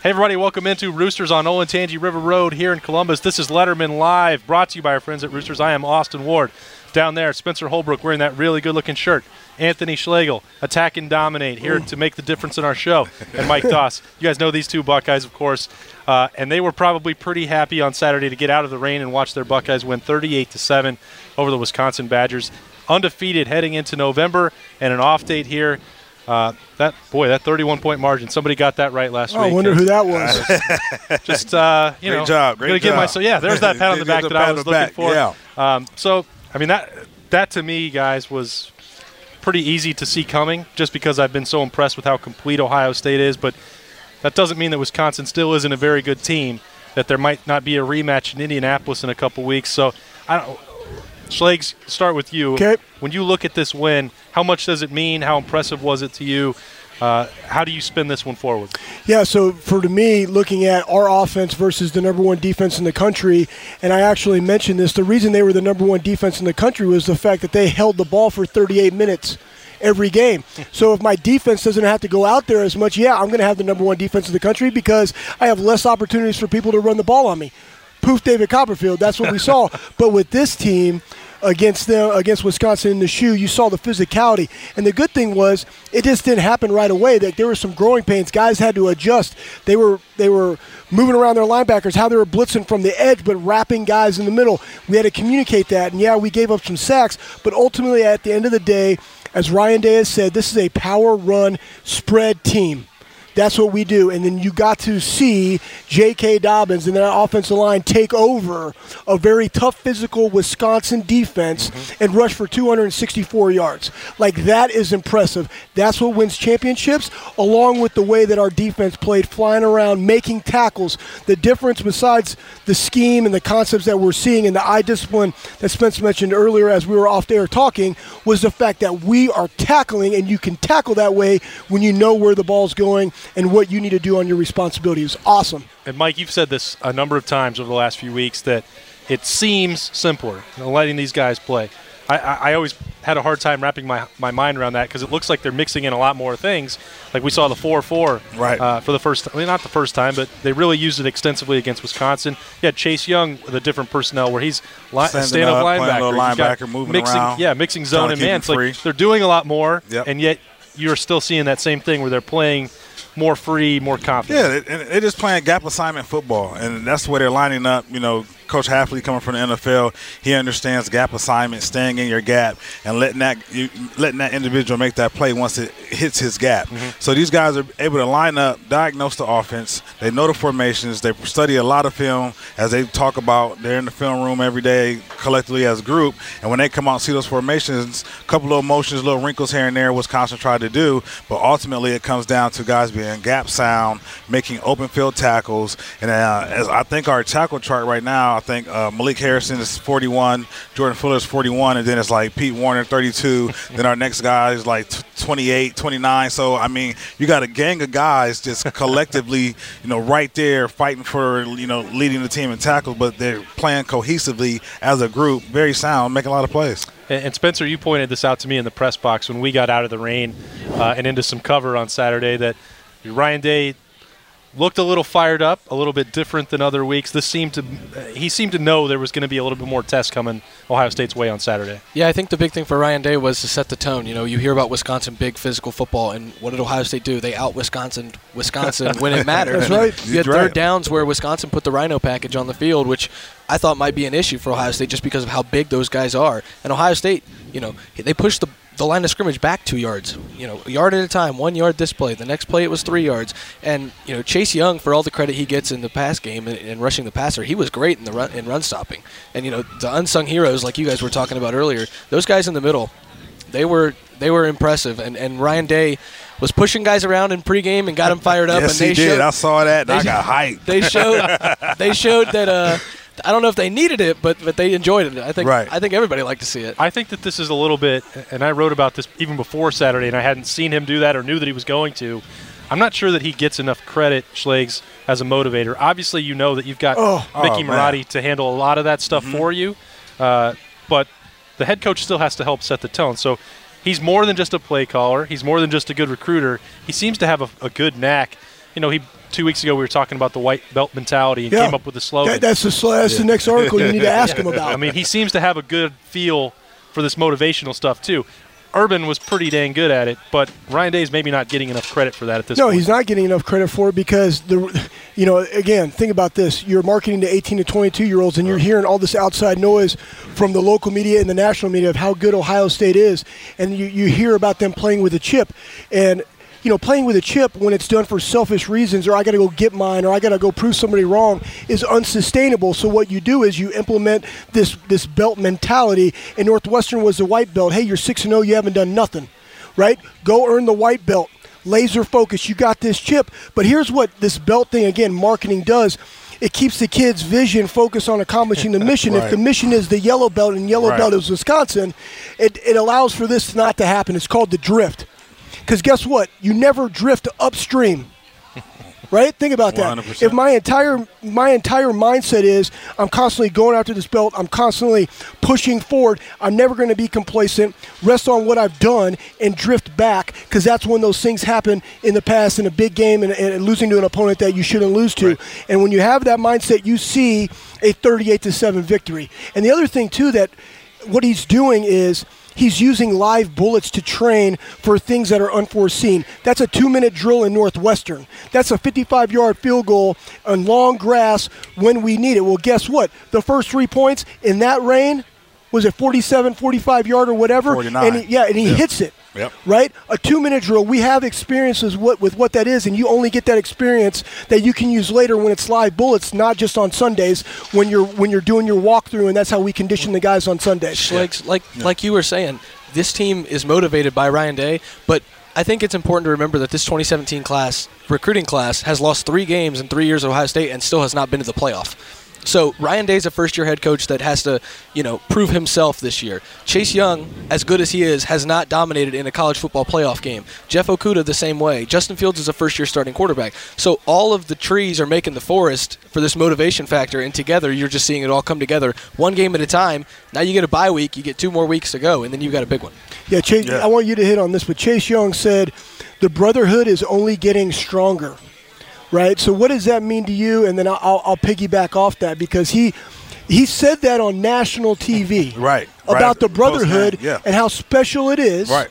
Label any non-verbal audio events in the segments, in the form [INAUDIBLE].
Hey everybody, welcome into Roosters on Olentangy River Road here in Columbus. This is Letterman Live, brought to you by our friends at Roosters. I am Austin Ward. Down there, Spencer Holbrook wearing that really good-looking shirt. Anthony Schlegel, attack and dominate, here to make the difference in our show. And Mike [LAUGHS] Doss. You guys know these two Buckeyes, of course. Uh, and they were probably pretty happy on Saturday to get out of the rain and watch their Buckeyes win 38 to 7 over the Wisconsin Badgers. Undefeated heading into November and an off date here. Uh, that boy, that 31 point margin. Somebody got that right last Oh, I wonder who that was. [LAUGHS] Just uh, you Great know, job, great gonna give job. myself. Yeah, there's that [LAUGHS] pat on the back the that I was looking back, for. yeah. Um, so I mean that that to me, guys, was pretty easy to see coming, just because I've been so impressed with how complete Ohio State is. But that doesn't mean that Wisconsin still isn't a very good team. That there might not be a rematch in Indianapolis in a couple weeks. So I don't. Schlegs, start with you. Okay. When you look at this win, how much does it mean? How impressive was it to you? Uh, how do you spin this one forward? Yeah, so for to me, looking at our offense versus the number one defense in the country, and I actually mentioned this, the reason they were the number one defense in the country was the fact that they held the ball for 38 minutes every game. [LAUGHS] so if my defense doesn't have to go out there as much, yeah, I'm going to have the number one defense in the country because I have less opportunities for people to run the ball on me. Poof, David Copperfield. That's what we saw. [LAUGHS] But with this team against them against Wisconsin in the shoe, you saw the physicality. And the good thing was it just didn't happen right away. That there were some growing pains. Guys had to adjust. They were they were moving around their linebackers, how they were blitzing from the edge, but wrapping guys in the middle. We had to communicate that. And yeah, we gave up some sacks, but ultimately at the end of the day, as Ryan Day has said, this is a power run spread team. That's what we do. And then you got to see J.K. Dobbins and that offensive line take over a very tough physical Wisconsin defense mm-hmm. and rush for 264 yards. Like, that is impressive. That's what wins championships, along with the way that our defense played, flying around, making tackles. The difference, besides the scheme and the concepts that we're seeing and the eye discipline that Spence mentioned earlier as we were off there talking, was the fact that we are tackling, and you can tackle that way when you know where the ball's going and what you need to do on your responsibility. It was awesome. And Mike, you've said this a number of times over the last few weeks that it seems simpler you know, letting these guys play. I, I, I always had a hard time wrapping my, my mind around that because it looks like they're mixing in a lot more things. Like we saw the 4 4 Right. uh, for the first time. Well, not the first time, but they really used it extensively against Wisconsin. Yeah, Chase Young with a different personnel where he's li- Standing stand up up, playing a linebacker. little He's got linebacker, moving mixing, around, Yeah, mixing zone and man. him It's like free. they're doing a lot more, Yep. and yet you're still seeing that same thing where they're playing more free, more confident. Yeah, they're just playing gap assignment football, and that's where they're lining up. You know, Coach Hafley coming from the NFL, he understands gap assignment, staying in your gap, and letting that you, letting that individual make that play once it hits his gap. So these guys are able to line up, diagnose the offense. They know the formations. They study a lot of film as they talk about. They're in the film room every day collectively as a group, and when they come out and see those formations, a couple little motions, little wrinkles here and there, Wisconsin tried to do, but ultimately it comes down to guys being gap sound, making open field tackles, and uh, as I think our tackle chart right now, I think uh, Malik Harrison is 41, Jordan Fuller is 41, and then it's like Pete Werner 32. [LAUGHS] then our next guy is like t- 28, 29. So I mean, you got a gang of guys just [LAUGHS] collectively, you know, right there fighting for you know leading the team in tackles, but they're playing cohesively as a group, very sound, making a lot of plays. And, and Spencer, you pointed this out to me in the press box when we got out of the rain uh, and into some cover on Saturday that Ryan Day looked a little fired up, a little bit different than other weeks. This seemed to he seemed to know there was going to be a little bit more test coming Ohio State's way on Saturday. Yeah, I think the big thing for Ryan Day was to set the tone. You know, you hear about Wisconsin big physical football, and what did Ohio State do? They out Wisconsin Wisconsin when it mattered. That's right. You had You're third right. downs where Wisconsin put the Rhino package on the field, which I thought might be an issue for Ohio State just because of how big those guys are. And Ohio State, you know, they pushed the the line of scrimmage back two yards, you know, a yard at a time, one yard this play. The next play it was three yards. And, you know, Chase Young, for all the credit he gets in the pass game and, and rushing the passer, he was great in the run in run stopping. And, you know, the unsung heroes like you guys were talking about earlier, those guys in the middle, they were they were impressive. And, and Ryan Day was pushing guys around in pregame and got them fired up. [LAUGHS] yes, and he they did. Showed, I saw that. I got hyped. they showed they showed that uh, [LAUGHS] I don't know if they needed it, but but they enjoyed it. I think Right. I think everybody liked to see it. I think that this is a little bit, and I wrote about this even before Saturday, and I hadn't seen him do that or knew that he was going to. I'm not sure that he gets enough credit, Schlegs, as a motivator. Obviously, you know that you've got Oh. Mickey Oh. Marotti to handle a lot of that stuff for you, uh, but the head coach still has to help set the tone. So he's more than just a play caller. He's more than just a good recruiter. He seems to have a, a good knack. You know, he two weeks ago we were talking about the white belt mentality and Yeah. came up with the slogan. That, that's the sl- that's the next article you need to ask [LAUGHS] him about. I mean, he seems to have a good feel for this motivational stuff too. Urban was pretty dang good at it, but Ryan Day is maybe not getting enough credit for that at this No, point. he's not getting enough credit for it because the, you know, again, think about this: you're marketing to 18 to 22 year olds, and you're hearing all this outside noise from the local media and the national media of how good Ohio State is, and you, you hear about them playing with a chip, and you know, playing with a chip when it's done for selfish reasons, or I got to go get mine, or I got to go prove somebody wrong, is unsustainable. So what you do is you implement this this belt mentality. And Northwestern was the white belt. Hey, you're six and zero. You haven't done nothing, right? Go earn the white belt. Laser focus. You got this chip. But here's what this belt thing again, marketing does. It keeps the kids' vision focused on accomplishing the [LAUGHS] mission. If the mission is the yellow belt and yellow Right. belt is Wisconsin, it, it allows for this not to happen. It's called the drift. Because guess what? You never drift upstream. [LAUGHS] Right? Think about that. 100%. If my entire my entire mindset is I'm constantly going after this belt, I'm constantly pushing forward, I'm never going to be complacent, rest on what I've done and drift back because that's when those things happen in the past in a big game and, and losing to an opponent that you shouldn't lose to. Right. And when you have that mindset, you see a 38 to 7 victory. And the other thing too that what he's doing is he's using live bullets to train for things that are unforeseen. That's a two minute drill in Northwestern. That's a 55 yard field goal on long grass when we need it. Well, guess what? The first three points in that rain was it 47, 45 yard or whatever? 49. And he, yeah, and he Yep. hits it. Yep. Right? A two minute drill. We have experiences what, with what that is, and you only get that experience that you can use later when it's live bullets, not just on Sundays when you're when you're doing your walkthrough, and that's how we condition the guys on Sundays. Schlegs, like like you were saying, this team is motivated by Ryan Day, but I think it's important to remember that this 2017 class, recruiting class, has lost three games in three years at Ohio State and still has not been to the playoff. So Ryan Day's a first-year head coach that has to, you know, prove himself this year. Chase Young, as good as he is, has not dominated in a college football playoff game. Jeff Okudah the same way. Justin Fields is a first-year starting quarterback. So all of the trees are making the forest for this motivation factor, and together you're just seeing it all come together, one game at a time. Now you get a bye week, you get two more weeks to go, and then you've got a big one. Yeah, Chase. Yeah. I want you to hit on this, but Chase Young said the brotherhood is only getting stronger. Right. So what does that mean to you? And then I'll, I'll, piggyback off that because he he said that on national TV. [LAUGHS] Right, About right. the brotherhood yeah. and how special it is. Right.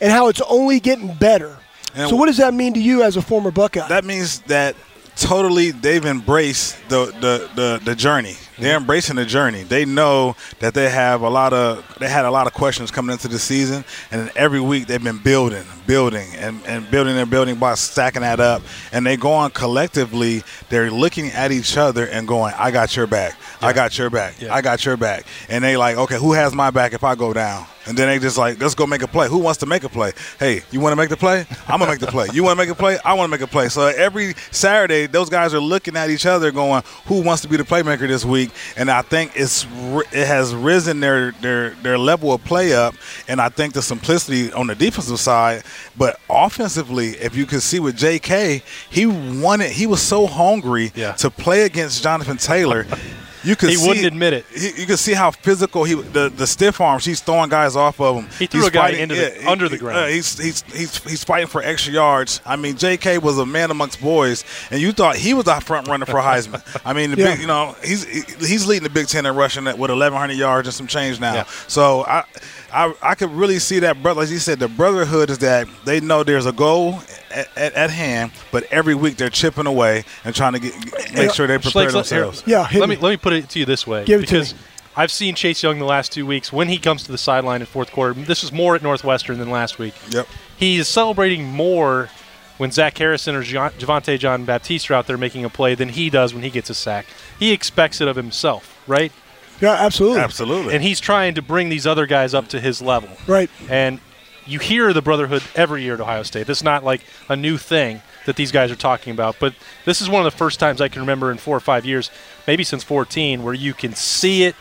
And how it's only getting better. And so what does that mean to you as a former Buckeye? That means that totally they've embraced the the, the, the journey. They're mm-hmm. embracing the journey. They know that they have a lot of they had a lot of questions coming into the season, and every week they've been building, building, and, and building their building by stacking that up. And they go on collectively. They're looking at each other and going, "I got your back. I got your back. Yeah. I got your back." And they like, "Okay, who has my back if I go down?" And then they just like, "Let's go make a play. Who wants to make a play? Hey, you want to make the play? I'm gonna make the play. You want to make a play? I want to make a play." So every Saturday, those guys are looking at each other, going, "Who wants to be the playmaker this week?" And I think it's it has risen their their their level of play up, and I think the simplicity on the defensive side, but offensively, if you can see with J.K., he wanted he was so hungry Yeah. to play against Jonathan Taylor. [LAUGHS] You could He see, wouldn't admit it. He, you can see how physical he the, the stiff arms. He's throwing guys off of him. He threw He's a guy fighting- into the- he- under the ground. uh, he's, he's he's he's fighting for extra yards. I mean, J.K. was a man amongst boys, and you thought he was our front runner for Heisman. [LAUGHS] I mean, the Yeah. big, you know, he's he's leading the Big Ten in rushing with 1,100 yards and some change now. Yeah. So I. I, I could really see that, brother. Like you said, the brotherhood is that they know there's a goal at, at, at hand, but every week they're chipping away and trying to get, make sure they prepare Schlegs, let- themselves. Yeah, let me. me let me put it to you this way Give it to because me. I've seen Chase Young the last two weeks when he comes to the sideline in fourth quarter. This is more at Northwestern than last week. Yep. He is celebrating more when Zach Harrison or Gian- Javontae Jean-Baptiste are out there making a play than he does when he gets a sack. He expects it of himself, right? yeah, absolutely. Absolutely. And he's trying to bring these other guys up to his level. Right. And you hear the brotherhood every year at Ohio State. It's not like a new thing that these guys are talking about, but this is one of the first times I can remember in four or five years, maybe since 14, where you can see it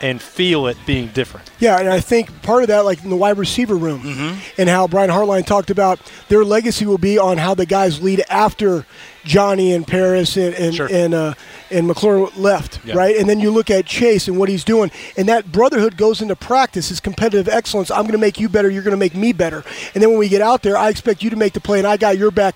and feel it being different. Yeah, and I think part of that, like in the wide receiver room, Mm-hmm. and how Brian Hartline talked about their legacy will be on how the guys lead after Johnny and Parris and and Sure. and, uh, and McClure left, Yeah. right? And then you look at Chase and what he's doing, and that brotherhood goes into practice. Is competitive excellence. I'm going to make you better. You're going to make me better. And then when we get out there, I expect you to make the play, and I got your back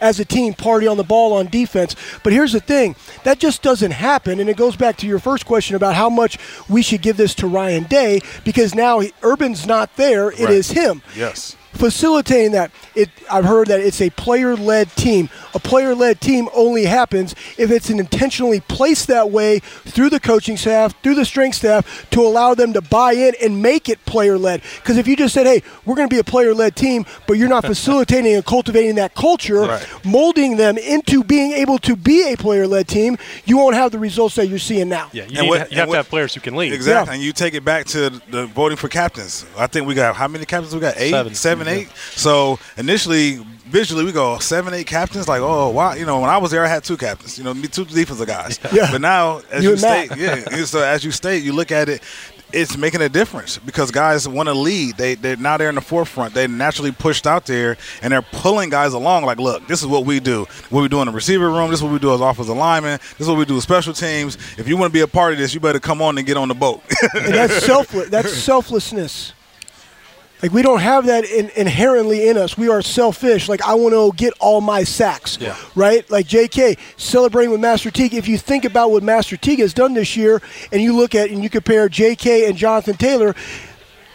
as a team. Party on the ball on defense. But here's the thing: that just doesn't happen, and it goes back to your first question about how much we should give this to Ryan Day because now Urban's not there. It Right. is him Yes. Facilitating that. It, I've heard that it's a player-led team. A player-led team only happens if it's an intentionally placed that way through the coaching staff, through the strength staff, to allow them to buy in and make it player-led. Because if you just said, "Hey, we're going to be a player-led team," but you're not [LAUGHS] facilitating and cultivating that culture, Right. molding them into being able to be a player-led team, you won't have the results that you're seeing now. Yeah, you, And what- to, and you have what- to have players who can lead. Exactly, Yeah. and you take it back to the voting for captains. I think we got how many captains? We got eight, Seven. seven, eight. So initially, visually, we go seven, eight captains. Like, oh wow, you know, when I was there, I had two captains. You know, me two defensive guys. [LAUGHS] Yeah. But now, as You you, state, yeah. [LAUGHS] So as you state, you look at it. It's making a difference because guys want to lead. They they now they're in the forefront. They naturally pushed out there, and they're pulling guys along. Like, look, this is what we do. What we do in the receiver room. This is what we do as offensive linemen. This is what we do with special teams. If you want to be a part of this, you better come on and get on the boat. [LAUGHS] and that's selfless. That's selflessness. Like we don't have that in, inherently in us. We are selfish. Like I want to get all my sacks. Yeah. Right. Like J.K. celebrating with Master Teague. If you think about what Master Teague has done this year, and you look at and you compare J.K. and Jonathan Taylor,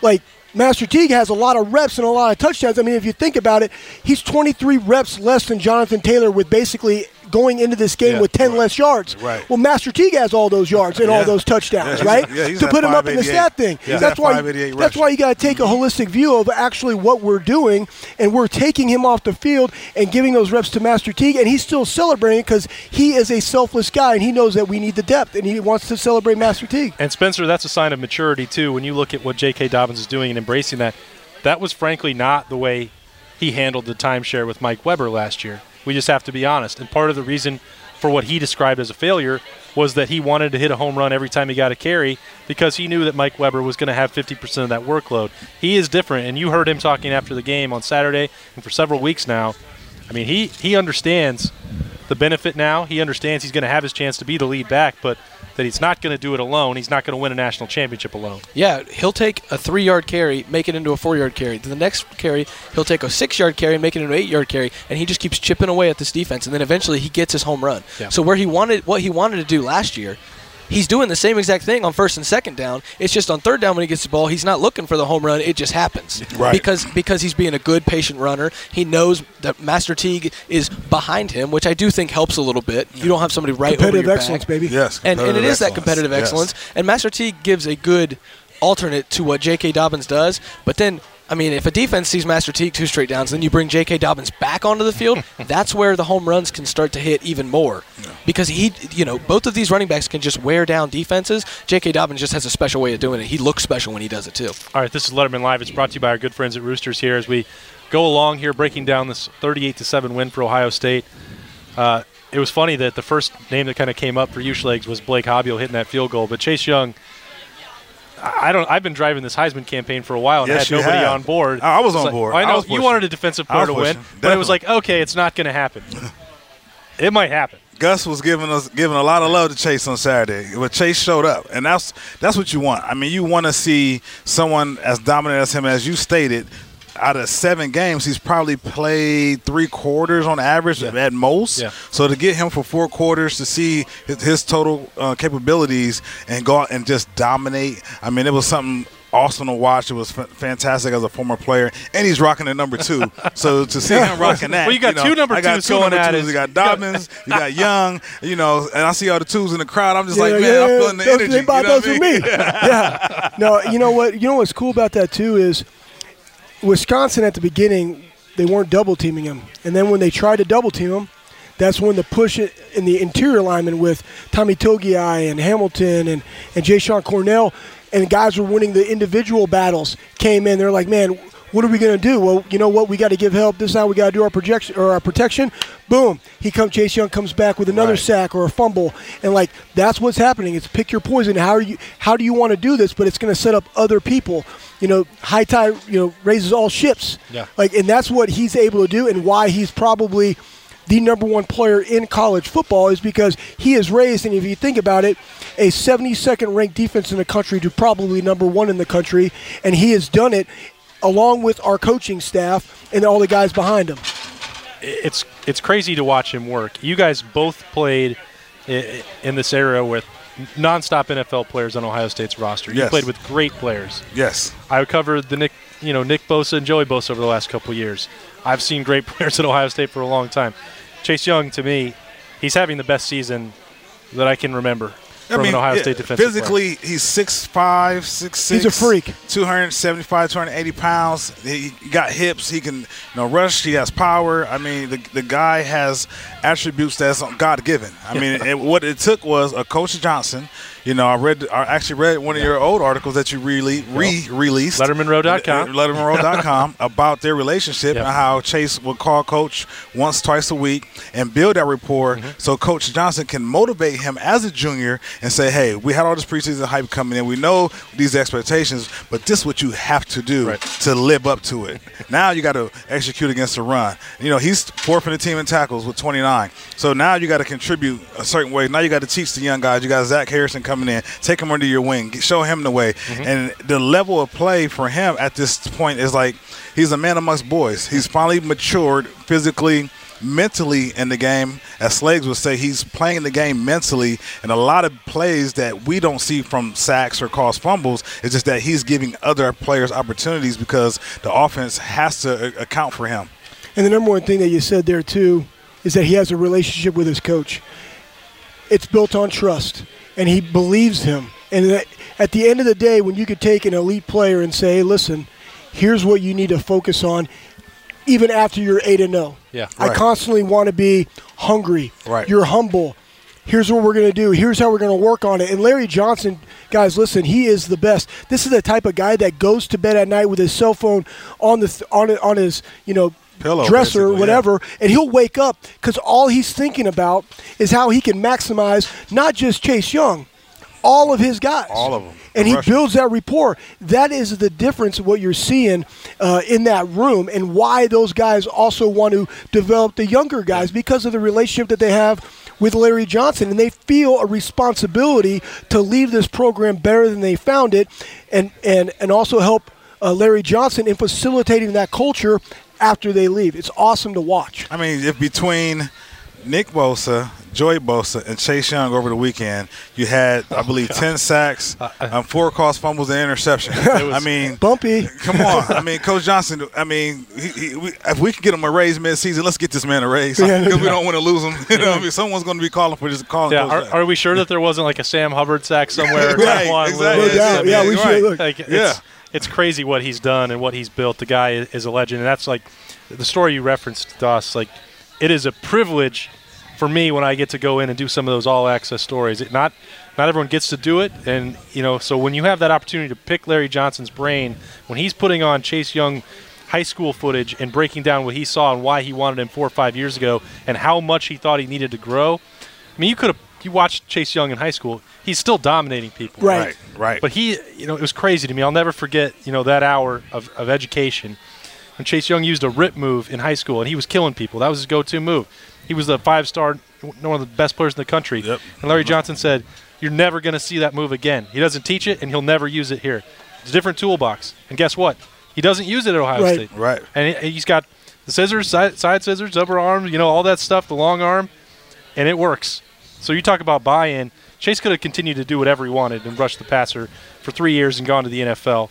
like. Master Teague has a lot of reps and a lot of touchdowns. I mean, if you think about it, he's 23 reps less than Jonathan Taylor with basically going into this game Yeah. with 10 less yards. Right. Well, Master Teague has all those yards and all those touchdowns, Yeah, right? yeah, to put him up in the stat thing. He's That's why. That's rushing. why you got to take a holistic view of actually what we're doing, and we're taking him off the field and giving those reps to Master Teague, and he's still celebrating because he is a selfless guy and he knows that we need the depth, and he wants to celebrate Master Teague. And Spencer, that's a sign of maturity too. When you look at what J.K. Dobbins is doing and embracing that, that was frankly not the way he handled the timeshare with Mike Weber last year. We just have to be honest. And part of the reason for what he described as a failure was that he wanted to hit a home run every time he got a carry because he knew that Mike Weber was going to have 50% of that workload. He is different, and you heard him talking after the game on Saturday and for several weeks now. I mean, he he understands the benefit now. He understands he's going to have his chance to be the lead back, but that he's not going to do it alone. He's not going to win a national championship alone. Yeah, he'll take a three yard carry, make it into a four yard carry. Then the next carry, he'll take a six yard carry make it into an eight yard carry, and he just keeps chipping away at this defense, and then eventually he gets his home run. Yeah. So where he wanted, what he wanted to do last year, he's doing the same exact thing on first and second down. It's just on third down when he gets the ball, he's not looking for the home run. It just happens Right. because because he's being a good patient runner. He knows that Master Teague is behind him, which I do think helps a little bit. You don't have somebody right over Competitive your excellence, back. baby. yes, And, and it competitive is that excellence. competitive Yes. excellence. And Master T gives a good alternate to what J.K. Dobbins does. But then, I mean, if a defense sees Master T two straight downs, then you bring J.K. Dobbins back onto the field. [LAUGHS] that's where the home runs can start to hit even more. Because he, you know, both of these running backs can just wear down defenses. J.K. Dobbins just has a special way of doing it. He looks special when he does it too. All right, this is Letterman Live. It's brought to you by our good friends at Roosters here as we go along here breaking down this 38 to 7 win for Ohio State. Uh, it was funny that the first name that kind of came up for Ushlegs was Blake Haubeil hitting that field goal, but Chase Young. I I don't. I've been driving this Heisman campaign for a while and Yes, had nobody have. on board. I was on like- board. I I know was you wanted a defensive I player to win, pushing. but it was like, okay, it's not going to happen. [LAUGHS] it might happen. Gus was giving us giving a lot of love to Chase on Saturday, but Chase showed up, and that's that's what you want. I mean, you want to see someone as dominant as him, as you stated. Out of seven games, he's probably played three quarters on average at most. Yeah. So to get him for four quarters to see his, his total uh, capabilities and go out and just dominate, I mean, it was something awesome to watch. It was f- fantastic as a former player, and he's rocking the number two. so to see him [LAUGHS] rocking that, Well, you got know, two number I got twos two going at it. You got Dobbins, you got Young, you know, and I see all the twos in the crowd. I'm just like, man, yeah, I'm feeling the those- energy. They you know those I mean? me. [LAUGHS] yeah. No, you know what? You know what's cool about that too is Wisconsin at the beginning they weren't double teaming him, and then when they tried to double team him, that's when the push in the interior lineman with Tommy Togiai and Hamilton and and Jashon Cornell and the guys were winning the individual battles came in. They're like, man. What are we going to do? Well, you know what? We got to give help. This time we got to do our projection or our protection. Boom! He comes. Chase Young comes back with another Right. sack or a fumble, and like that's what's happening. It's pick your poison. How are you? How do you want to do this? But it's going to set up other people. You know, high tide. You know, raises all ships. Yeah. Like, and that's what he's able to do, and why he's probably the number one player in college football is because he is raised, and if you think about it, a 72nd ranked defense in the country to probably number one in the country, and he has done it along with our coaching staff and all the guys behind him. it's it's crazy to watch him work. You guys both played in this era with nonstop NFL players on Ohio State's roster. You Yes. played with great players. Yes. I covered the Nick, you know, Nick Bosa and Joey Bosa over the last couple of years. I've seen great [LAUGHS] players at Ohio State for a long time. Chase Young, to me, he's having the best season that I can remember from an Ohio yeah, State defensive player. physically, he's 6'5", 6'6". He's a freak. 275, 280 pounds. He he got hips. He can you know rush. He has power. I mean, the, the guy has attributes that's God given. I mean, it, what it took was a Coach Johnson. You know, I read, I actually read one of your old articles that you really re-released. LettermanRow.com. LettermanRow.com [LAUGHS] about their relationship Yep. and how Chase would call Coach once, twice a week and build that rapport Mm-hmm. so Coach Johnson can motivate him as a junior and say, hey, we had all this preseason hype coming in. We know these expectations, but this is what you have to do Right. to live up to it. now you got to execute against the run. You know, he's fourth in the team in tackles with 29. So now you got to contribute a certain way. Now you got to teach the young guys. You got Zach Harrison coming in. Take him under your wing. Show him the way. Mm-hmm. And the level of play for him at this point is like he's a man amongst boys. He's finally matured physically, mentally in the game. As Schlegs would say, he's playing the game mentally. And a lot of plays that we don't see from sacks or caused fumbles is just that he's giving other players opportunities because the offense has to account for him. And the number one thing that you said there too is that he has a relationship with his coach. It's built on trust, and he believes him. And at the end of the day, when you could take an elite player and say, "Hey, "Listen, here's what you need to focus on," even after you're eight and zero. Yeah. I constantly want to be hungry. Right. You're humble. Here's what we're going to do. Here's how we're going to work on it. And Larry Johnson, guys, listen, he is the best. This is the type of guy that goes to bed at night with his cell phone on the th- on it- on his you know Pillow, dresser basically, whatever, and he'll wake up because all he's thinking about is how he can maximize not just Chase Young, all of his guys, All of 'em. and he rushers. builds that rapport. That is the difference of what you're seeing uh, in that room, and why those guys also want to develop the younger guys because of the relationship that they have with Larry Johnson, and they feel a responsibility to leave this program better than they found it, and and and also help uh, Larry Johnson in facilitating that culture after they leave. It's awesome to watch. I mean, if between Nick Bosa, Joey Bosa, and Chase Young over the weekend, you had, I believe, 10 sacks, um, four caused fumbles, and interception. [LAUGHS] I mean, Bumpy. come on. [LAUGHS] I mean, Coach Johnson, I mean, he, he, we, if we can get him a raise mid-season, let's get this man a raise Yeah. [LAUGHS] because we don't want to lose him. You know, I mean, someone's going to be calling for just calling Yeah, are, are we sure that there wasn't like a Sam Hubbard sack somewhere? Right, Tyquan exactly. Lewis? No doubt. I mean, Yeah, we right. should look. like it's, Yeah. It's crazy what he's done and what he's built. The guy is, a legend, and that's like the story you referenced, Doss. Like, it is a privilege for me when I get to go in and do some of those all access stories. It not not everyone gets to do it, and you know, so when you have that opportunity to pick Larry Johnson's brain when he's putting on Chase Young high school footage and breaking down what he saw and why he wanted him four or five years ago and how much he thought he needed to grow. I mean, you could have you watched Chase Young in high school. He's still dominating people. Right. Right, right. But he, you know, it was crazy to me. I'll never forget, you know, that hour of, of education when Chase Young used a rip move in high school and he was killing people. That was his go-to move. He was the five-star, one of the best players in the country. Yep. And Larry Johnson said, "You're never going to see that move again. He doesn't teach it, and he'll never use it here. It's a different toolbox. And guess what? He doesn't use it at Ohio Right. State. Right. And he- he's got the scissors, side, side scissors, upper arm, you know, all that stuff, the long arm, and it works. So you talk about buy-in. Chase could have continued to do whatever he wanted and rush the passer for three years and gone to the NFL.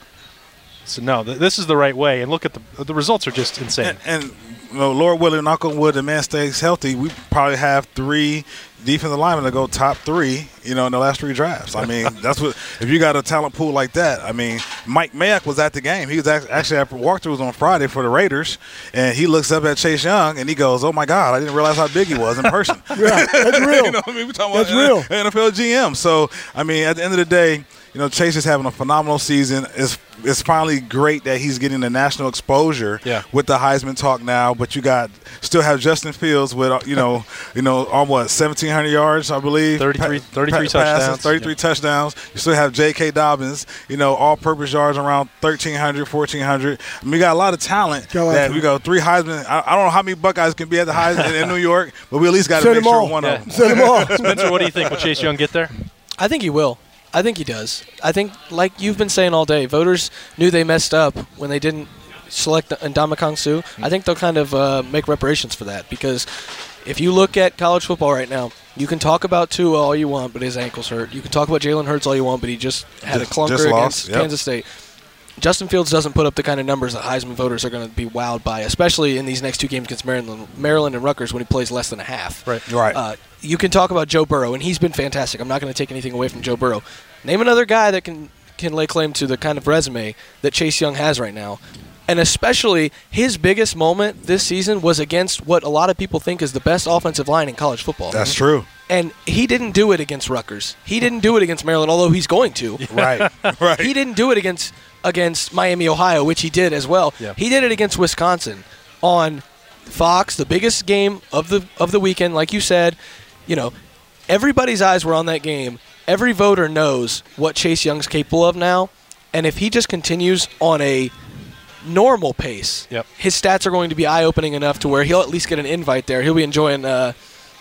So no, th- this is the right way. And look at the the results are just insane. And, and know, Lord willing, knock on wood, the man stays healthy. We probably have three defensive linemen to go top three, you know, in the last three drafts. I mean, that's what if you got a talent pool like that. I mean, Mike Mayock was at the game. He was actually at walkthroughs on Friday for the Raiders, and he looks up at Chase Young and he goes, "Oh my God, I didn't realize how big he was in person." [LAUGHS] yeah, that's [LAUGHS] real. you know, I mean, we're talking that's about uh, real. NFL GM. So, I mean, at the end of the day you know, Chase is having a phenomenal season. It's it's finally great that he's getting the national exposure yeah. with the Heisman talk now. But you got still have Justin Fields with you know [LAUGHS] you know on what seventeen hundred yards I believe 33, 33 pa- touchdowns passes, thirty three touchdowns. You still have J.K. Dobbins you know all purpose yards around 1300, 1400. I mean, we got a lot of talent Got lot that of we got three Heisman. I, I don't know how many Buckeyes can be at the Heisman in New York, but we at least got to Send make sure all. one Yeah. of them. Send them all. [LAUGHS] Spencer, what do you think? Will Chase Young get there? I think he will. I think he does. I think, like you've been saying all day, voters knew they messed up when they didn't select Ndamukong Suh. I think they'll kind of uh, make reparations for that because if you look at college football right now, you can talk about Tua all you want, but his ankle's hurt. You can talk about Jalen Hurts all you want, but he just had Just- a clunker lost, against yep. Kansas State. Justin Fields doesn't put up the kind of numbers that Heisman voters are going to be wowed by, especially in these next two games against Maryland, Maryland and Rutgers when he plays less than a half. Right. Right. Uh, you can talk about Joe Burrow, and he's been fantastic. I'm not going to take anything away from Joe Burrow. Name another guy that can can lay claim to the kind of resume that Chase Young has right now. And especially his biggest moment this season was against what a lot of people think is the best offensive line in college football. That's true. And he didn't do it against Rutgers. He didn't do it against Maryland, although he's going to. Right. [LAUGHS] right. He didn't do it against against Miami, Ohio, which he did as well. Yeah. He did it against Wisconsin on Fox, the biggest game of the of the weekend. Like you said, you know, everybody's eyes were on that game. Every voter knows what Chase Young's capable of now, and if he just continues on a normal pace, Yep. his stats are going to be eye-opening enough to where he'll at least get an invite there. He'll be enjoying uh,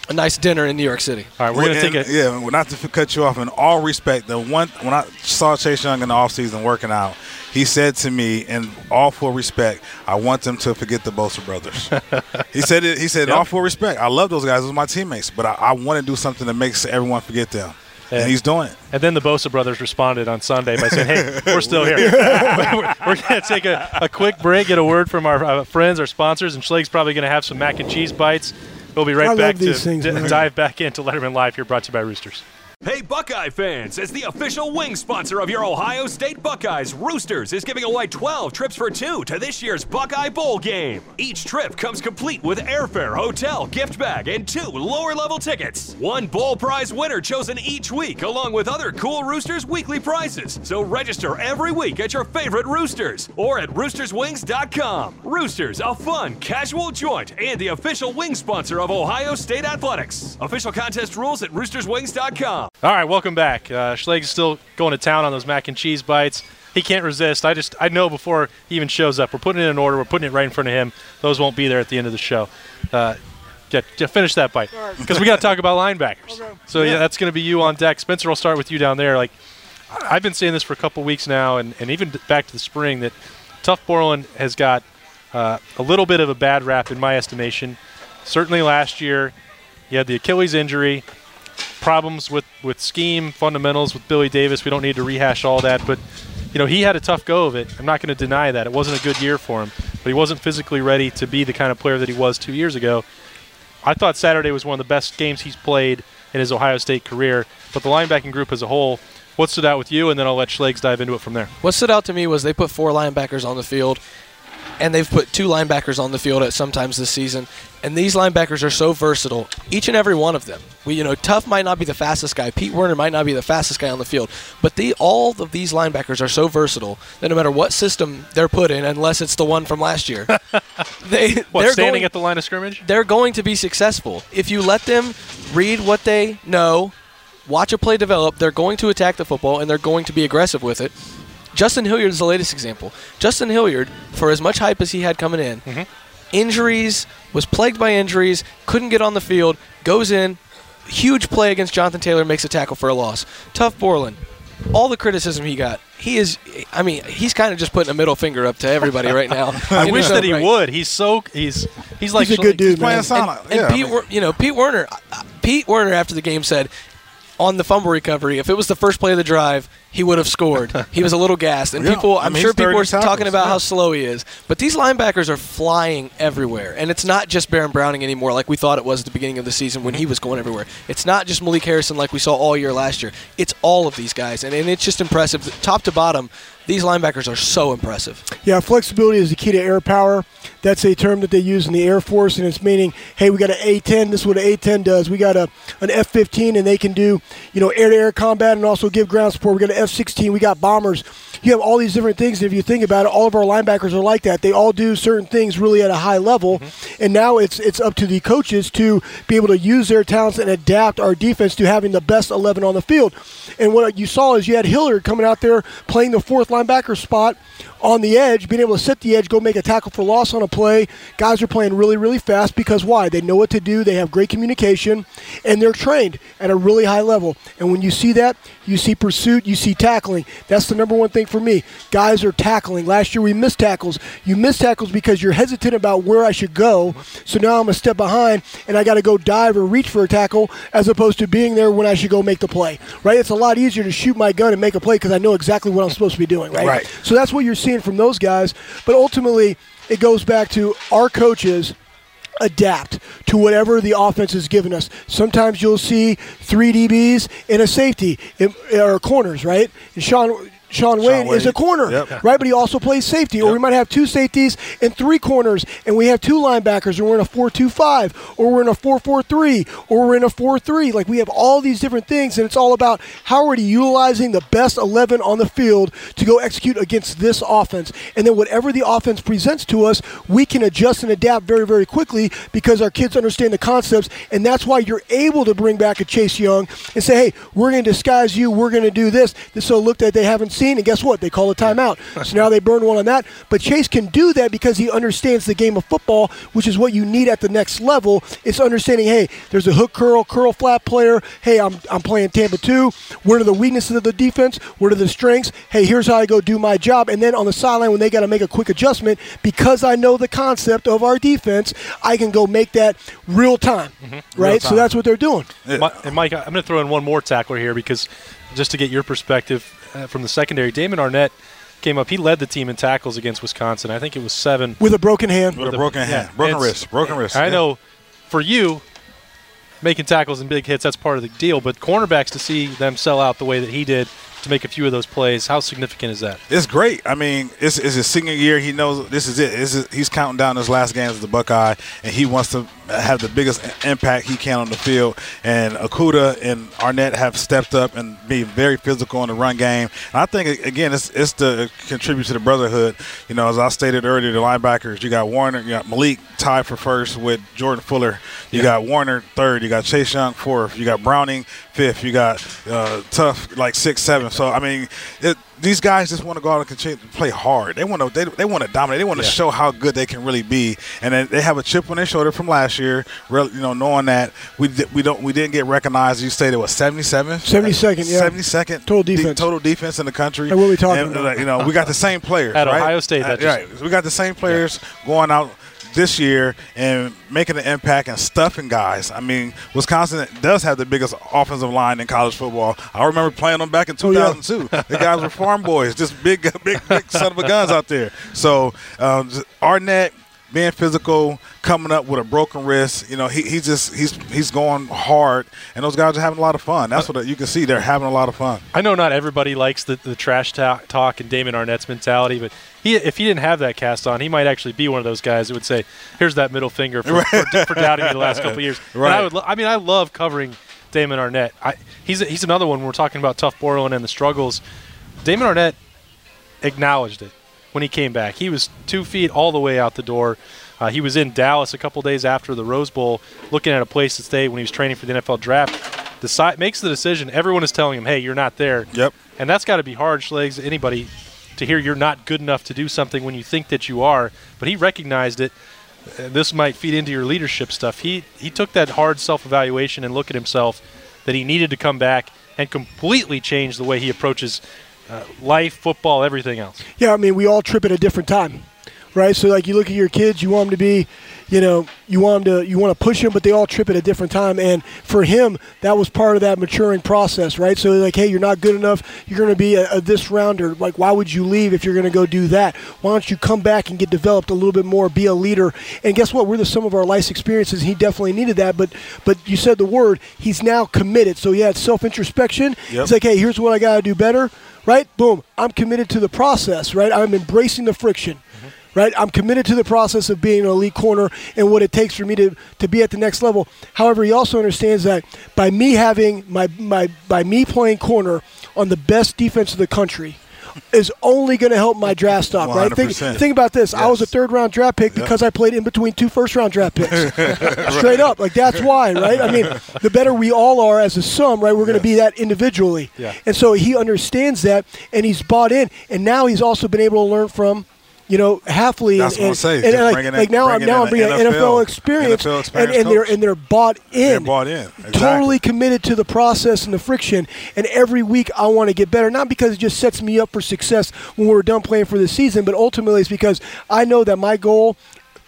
a nice dinner in New York City. All right, we're going to take a. yeah. Not to cut you off. In all respect, the one when I saw Chase Young in the offseason working out, he said to me, in all full respect, I want them to forget the Bosa brothers. [LAUGHS] he said it. He said, in Yep. all full respect, I love those guys. Those are my teammates, but I, I want to do something that makes everyone forget them. Yeah. And he's doing it. And then the Bosa brothers responded on Sunday by saying, "Hey, we're still here. [LAUGHS] [LAUGHS] we're we're going to take a, a quick break, get a word from our uh, friends, our sponsors, and Schleg's probably going to have some mac and cheese bites. We'll be right I back to things, d- dive back into Letterman Live here, brought to you by Roosters. Hey, Buckeye fans! As the official wing sponsor of your Ohio State Buckeyes, Roosters is giving away 12 trips for two to this year's Buckeye Bowl game. Each trip comes complete with airfare, hotel, gift bag, and two lower level tickets. One bowl prize winner chosen each week, along with other cool Roosters weekly prizes. So register every week at your favorite Roosters or at roosterswings.com. Roosters, a fun, casual joint, and the official wing sponsor of Ohio State Athletics. Official contest rules at roosterswings.com. All right, welcome back. Uh, Schleg's still going to town on those mac and cheese bites. He can't resist. I just I know before he even shows up, we're putting it in order. We're putting it right in front of him. Those won't be there at the end of the show. Uh, yeah, yeah, finish that bite because we got to talk about linebackers. So yeah, that's going to be you on deck. Spencer, will start with you down there. Like I've been saying this for a couple weeks now, and, and even back to the spring that Tuf Borland has got uh, a little bit of a bad rap in my estimation. Certainly last year, he had the Achilles injury problems with, with scheme fundamentals with Billy Davis. We don't need to rehash all that, but you know he had a tough go of it. I'm not going to deny that it wasn't a good year for him, but he wasn't physically ready to be the kind of player that he was two years ago. I thought Saturday was one of the best games he's played in his Ohio State career, but the linebacking group as a whole. What stood out with you, and then I'll let Schlegs dive into it from there. What stood out to me was they put four linebackers on the field, and they've put two linebackers on the field at sometimes this season. And these linebackers are so versatile, each and every one of them. We, you know, Tuf might not be the fastest guy, Pete Werner might not be the fastest guy on the field, but the all of these linebackers are so versatile that no matter what system they're put in, unless it's the one from last year, [LAUGHS] they What, they're standing going, at the line of scrimmage? they're going to be successful if you let them read what they know, watch a play develop. They're going to attack the football and they're going to be aggressive with it. Justin Hilliard is the latest example. Justin Hilliard, for as much hype as he had coming in, injuries, was plagued by injuries, couldn't get on the field, goes in, huge play against Jonathan Taylor, makes a tackle for a loss. Tuf Borland, all the criticism he got, he is, I mean, he's kind of just putting a middle finger up to everybody right now. [LAUGHS] [LAUGHS] I wish his that he right. would. He's so he's he's like He's a good dude, Playing man. solid. And, and yeah, I Pete, mean- Wer- you know, Pete Werner, uh, Pete Werner after the game said, on the fumble recovery, if it was the first play of the drive, he would have scored. [LAUGHS] he was a little gassed, and Yeah, people, I'm sure people 30 are talking about yeah. how slow he is. But these linebackers are flying everywhere, and it's not just Baron Browning anymore, like we thought it was at the beginning of the season when he was going everywhere. It's not just Malik Harrison like we saw all year last year. It's all of these guys, and, and it's just impressive, top to bottom. These linebackers are so impressive. Yeah, flexibility is the key to air power. That's a term that they use in the Air Force, and it's meaning, hey, we got an A-10. This is what an A-10 does. We got a an F-15, and they can do, you know, air-to-air combat and also give ground support. We got an F-16. We got bombers. You have all these different things. And if you think about it, all of our linebackers are like that. They all do certain things really at a high level, mm-hmm. and now it's it's up to the coaches to be able to use their talents and adapt our defense to having the best 11 on the field. And what you saw is you had Hilliard coming out there playing the fourth linebacker spot on the edge, being able to set the edge, go make a tackle for loss on a play. Guys are playing really, really fast because why? They know what to do, they have great communication, and they're trained at a really high level. And when you see that, you see pursuit, you see tackling. That's the number one thing for me. Guys are tackling. Last year we missed tackles. You miss tackles because you're hesitant about where I should go. So now I'm a step behind and I got to go dive or reach for a tackle as opposed to being there when I should go make the play. Right? It's a lot easier to shoot my gun and make a play because I know exactly what I'm supposed to be doing. Right? Right. So that's what you're seeing from those guys. But ultimately, it goes back to our coaches adapt to whatever the offense is given us. Sometimes you'll see three DBs in a safety or corners, right? And Shaun. Shaun Wade, is a corner, Yep. right? But he also plays safety. Or we might have two safeties and three corners, and we have two linebackers, and we're in a 4 2 5, or we're in a 4 4 3, or we're in a 4 3. Like we have all these different things, and it's all about how are we utilizing the best 11 on the field to go execute against this offense. And then whatever the offense presents to us, we can adjust and adapt very, very quickly because our kids understand the concepts, and that's why you're able to bring back a Chase Young and say, hey, we're going to disguise you, we're going to do this. This will look that they haven't seen, and guess what? They call a timeout. [LAUGHS] so now they burn one on that. But Chase can do that because he understands the game of football, which is what you need at the next level. It's understanding, hey, there's a hook curl, curl flat player. Hey, I'm, I'm playing Tampa 2. Where are the weaknesses of the defense? Where are the strengths? Hey, here's how I go do my job. And then on the sideline, when they got to make a quick adjustment, because I know the concept of our defense, I can go make that real time. Mm-hmm. Right? So time. that's what they're doing. Mi- And Mike, I'm going to throw in one more tackler here because just to get your perspective uh, from the secondary, Damon Arnette came up. He led the team in tackles against Wisconsin. I think it was seven. With a broken hand. with a the- broken yeah, hand, broken it's- wrist, broken wrist. I yeah. know for you, making tackles and big hits, that's part of the deal. But cornerbacks to see them sell out the way that he did to make a few of those plays, how significant is that? It's great. I mean, it's, it's his senior year. He knows this is it. This is, he's counting down his last games as the Buckeye, and he wants to have the biggest impact he can on the field. And Okudah and Arnette have stepped up and been very physical in the run game. And I think again, it's it's to contribute to the brotherhood. You know, as I stated earlier, the linebackers. You got Werner, you got Malik tied for first with Jordan Fuller. You got Werner third. You got Chase Young fourth. You got Browning fifth. You got uh, Tuf like six, seven. So I mean, it, these guys just want to go out and continue to play hard. They want to they, they want to dominate. They want to Yeah. show how good they can really be. And then they have a chip on their shoulder from last year. Real, you know, knowing that we we don't we didn't get recognized. You stated what seventy seven. 72nd, yeah. Seventy second Total defense. total defense in the country. Like what we talking And, about. You know, we got the same players At right? Ohio State, that Uh, just- right. We got the same players going out this year and making an impact and stuffing guys. I mean, Wisconsin does have the biggest offensive line in college football. I remember playing them back in Oh, yeah. 2002. the guys were farm boys, just big, [LAUGHS] big, big son of a guns out there. So um, Arnette being physical, coming up with a broken wrist, you know, he, he just he's he's going hard, and those guys are having a lot of fun. That's what you can see. They're having a lot of fun. I know not everybody likes the, the trash talk and Damon Arnette's mentality, but he, if he didn't have that cast on, he might actually be one of those guys that would say, "Here's that middle finger for, [LAUGHS] for, for doubting me the last couple of years." And Right. I would. Lo- I mean, I love covering Damon Arnette. I, he's he's another one. When we're talking about Tuf Borland and the struggles. Damon Arnette acknowledged it when he came back. He was two feet all the way out the door. Uh, he was in Dallas a couple days after the Rose Bowl, looking at a place to stay when he was training for the NFL draft. Decide, makes the decision. Everyone is telling him, "Hey, you're not there." Yep. And that's got to be hard, Schlegs, anybody, to hear you're not good enough to do something when you think that you are. But he recognized it. Uh, this might feed into your leadership stuff. He he took that hard self-evaluation and look at himself that he needed to come back and completely change the way he approaches uh, life, football, everything else. Yeah, I mean, we all trip at a different time, right? So, like, you look at your kids, you want them to be, you know, you want them to you want to push them, but they all trip at a different time. And for him, that was part of that maturing process, right? So like, hey, you're not good enough. You're going to be a, a this rounder. Like, why would you leave if you're going to go do that? Why don't you come back and get developed a little bit more, be a leader? And guess what? We're the sum of our life experiences. He definitely needed that, but but you said the word. He's now committed. So he had self introspection. Yep. It's like, hey, here's what I got to do better. Right? Boom. I'm committed to the process. Right? I'm embracing the friction right? I'm committed to the process of being an elite corner and what it takes for me to, to be at the next level. However, he also understands that by me having my, my by me playing corner on the best defense of the country is only going to help my draft stock, right? Think, 100%. think about this. I was a third round draft pick because I played in between two first round draft picks. [LAUGHS] [LAUGHS] Straight up. Like that's why, right? I mean, the better we all are as a sum, right? We're going to be that individually. Yeah. And so he understands that and he's bought in. And now he's also been able to learn from you know, Hafley That's and, what I'm saying. and, like, like now, I'm bringing now I'm bringing NFL, NFL experience, NFL and, and they're and they're bought in. They're bought in. Exactly. Totally committed to the process and the friction. And every week I want to get better, not because it just sets me up for success when we're done playing for the season, but ultimately it's because I know that my goal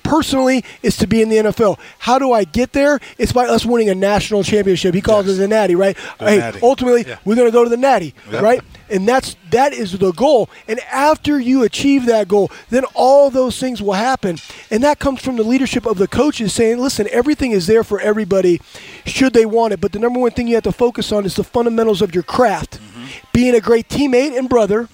personally is to be in the NFL. How do I get there? It's by us winning a national championship. He calls Yes. it the natty, right? The hey, natty. ultimately Yeah. we're going to go to the natty, Yep. right? And that's that is the goal. And after you achieve that goal, then all those things will happen. And that comes from the leadership of the coaches saying, "Listen, everything is there for everybody should they want it, but the number one thing you have to focus on is the fundamentals of your craft." Being a great teammate and brother,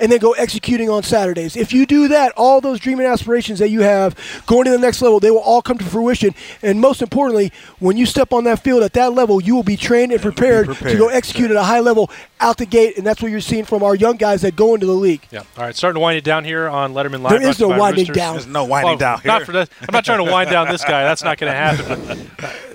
and then go executing on Saturdays. If you do that, all those dream and aspirations that you have going to the next level, they will all come to fruition. And most importantly, when you step on that field at that level, you will be trained and prepared, to go execute at a high level out the gate. And that's what you're seeing from our young guys that go into the league. Yeah. All right. Starting to wind it down here on Letterman Live. There brought is to you no winding Roosters. down. There's no winding Well, down here. Not for this. I'm not trying to wind down this guy. That's not going to happen.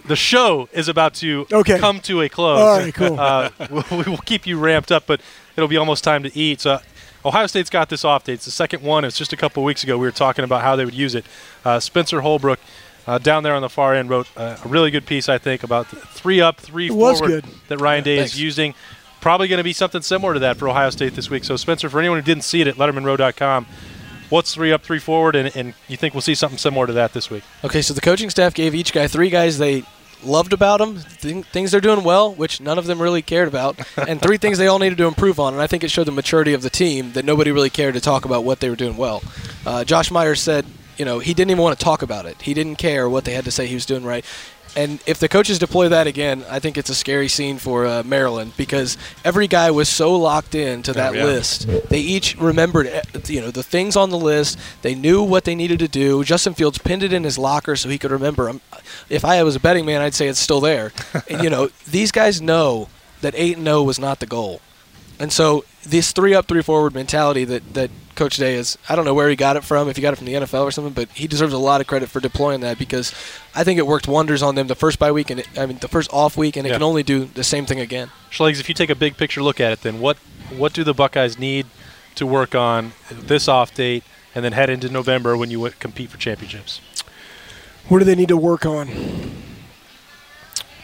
The show is about to Okay. come to a close. All right, cool. Uh, we we will keep you ramped up, but it'll be almost time to eat. So, Ohio State's got this off date. It's the second one. It's just a couple weeks ago. We were talking about how they would use it. Uh, Spencer Holbrook. Uh, down there on the far end, wrote uh, a really good piece, I think, about the three up, three It was forward good. that Ryan Day Thanks. is using. Probably going to be something similar to that for Ohio State this week. So, Spencer, for anyone who didn't see it at LettermanRow.com, what's three up, three forward, and, and you think we'll see something similar to that this week? Okay, so the coaching staff gave each guy three guys they loved about them, th- things they're doing well, which none of them really cared about, [LAUGHS] and three things they all needed to improve on. And I think it showed the maturity of the team that nobody really cared to talk about what they were doing well. Uh, Josh Myers said, you know, he didn't even want to talk about it. He didn't care what they had to say he was doing right. And if the coaches deploy that again, I think it's a scary scene for uh, Maryland because every guy was so locked in to that yeah. list. They each remembered, eh, you know, the things on the list. They knew what they needed to do. Justin Fields pinned it in his locker so he could remember. If I was a betting man, I'd say it's still there. and, you know, [LAUGHS] these guys know that eight and zero was not the goal, and so this three up, three forward mentality that that Coach Day is. I don't know where he got it from, if he got it from the NFL or something, but he deserves a lot of credit for deploying that because I think it worked wonders on them the first bye week and it, I mean the first off week, and it Yeah. can only do the same thing again. Schlegs, if you take a big picture look at it, then what what do the Buckeyes need to work on this off date and then head into November when you w- compete for championships? What do they need to work on?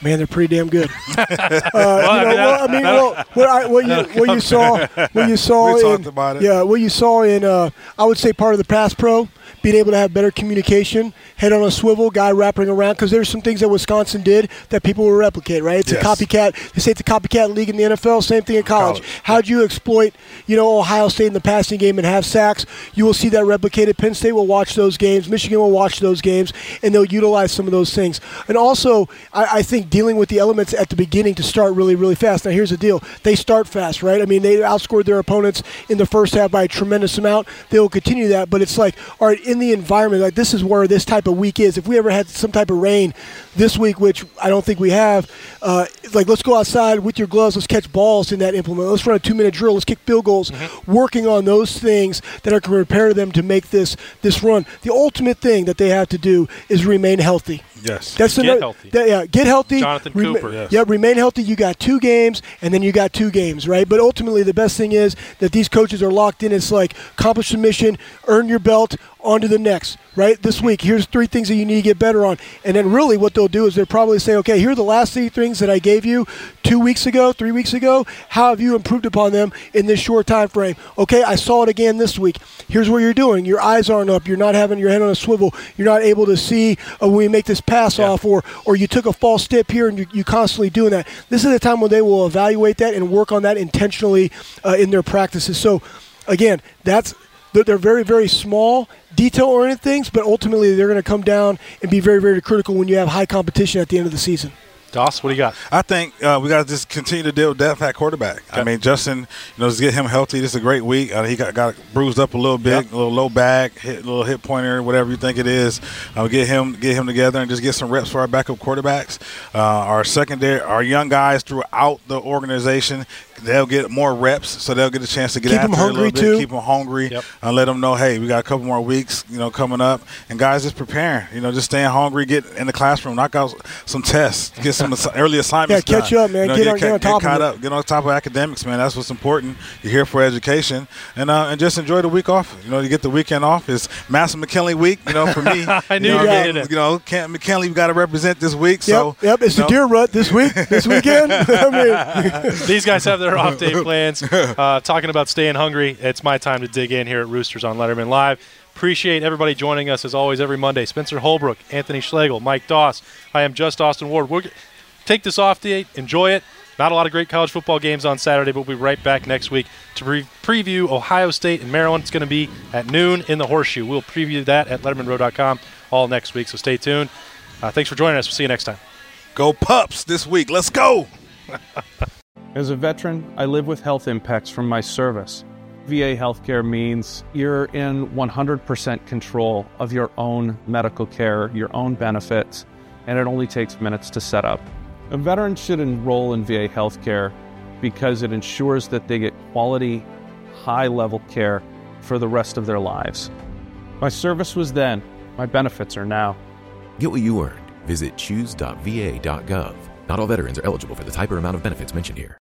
Man, they're pretty damn good. [LAUGHS] uh, you know, I mean, well, I mean, well, what, I, what you what you saw, what you [LAUGHS] saw We in, about it. yeah, what you saw in, uh, I would say part of the pass pro, being able to have better communication, head on a swivel, guy wrapping around, because there's some things that Wisconsin did that people will replicate, right? It's Yes. a copycat. They say it's a copycat league in the NFL. Same thing in college. College, How do you exploit, you know, Ohio State in the passing game and have sacks? You will see that replicated. Penn State will watch those games. Michigan will watch those games, and they'll utilize some of those things. And also, I, I think dealing with the elements at the beginning to start really, really fast. Now, here's the deal: they start fast, right? I mean, they outscored their opponents in the first half by a tremendous amount. They will continue that, but it's like, all right, in the environment, like this is where this type of week is. If we ever had some type of rain this week, which I don't think we have, uh, like let's go outside with your gloves, let's catch balls in that implement. Let's run a two-minute drill. Let's kick field goals. Working on those things that are going to prepare them to make this this run. The ultimate thing that they have to do is remain healthy. Yes. That's Get another- healthy. that- yeah, get healthy. Jonathan Cooper. Yes. Yeah, remain healthy. You got two games, and then you got two games, right? But ultimately, the best thing is that these coaches are locked in. It's like accomplish the mission, earn your belt, on to the next. Right? This week, here's three things that you need to get better on. And then really what they'll do is they'll probably say, okay, here are the last three things that I gave you two weeks ago, three weeks ago. How have you improved upon them in this short time frame? Okay, I saw it again this week. Here's what you're doing. Your eyes aren't up. You're not having your head on a swivel. You're not able to see uh, when we make this pass Yeah. off or, or you took a false step here and you, you constantly doing that. This is the time when they will evaluate that and work on that intentionally uh, in their practices. So, again, that's they're, they're very, very small, detail-oriented things, but ultimately they're going to come down and be very, very critical when you have high competition at the end of the season. Doss, what do you got? I think uh, we got to just continue to deal with depth at quarterback. I mean, Justin, you know, just get him healthy. This is a great week. Uh, he got, got bruised up a little bit, Yep. a little low back, hit, little hip pointer, whatever you think it is. Uh, get him, get him together, and just get some reps for our backup quarterbacks. Uh, our secondary, our young guys throughout the organization, they'll get more reps, so they'll get a chance to get Keep 'em after it a little hungry, bit, too. keep them hungry, Yep. and let them know, hey, we got a couple more weeks, you know, coming up, and guys just preparing, you know, just staying hungry, get in the classroom, knock out some tests, get some [LAUGHS] early assignments. Yeah, catch done. up, man. You know, Get on- get on top of caught it. up, get on top of academics, man. That's what's important. You're here for education, and uh, and just enjoy the week off. You know, you get the weekend off. It's Massillon McKinley week. You know, for me, [LAUGHS] I knew you you know, were I mean, it. You know, Canton McKinley, we got to represent this week. Yep, So yep. It's the know, deer rut this week, this [LAUGHS] weekend. I mean, These guys have their [LAUGHS] off day [LAUGHS] plans. Uh, talking about staying hungry, it's my time to dig in here at Roosters on Letterman Live. Appreciate everybody joining us as always every Monday. Spencer Holbrook, Anthony Schlegel, Mike Doss. I am just Austin Ward. We'll take this off day, enjoy it. Not a lot of great college football games on Saturday, but we'll be right back next week to pre- preview Ohio State and Maryland. It's going to be at noon in the Horseshoe. We'll preview that at LettermanRow.com all next week, so stay tuned. Uh, thanks for joining us. We'll see you next time. go pups this week. Let's go. [LAUGHS] As a veteran, I live with health impacts from my service. VA healthcare means you're in 100% control of your own medical care, your own benefits, and it only takes minutes to set up. A veteran should enroll in VA healthcare because it ensures that they get quality, high level care for the rest of their lives. My service was then, my benefits are now. Get what you earned. Visit choose.va.gov. Not all veterans are eligible for the type or amount of benefits mentioned here.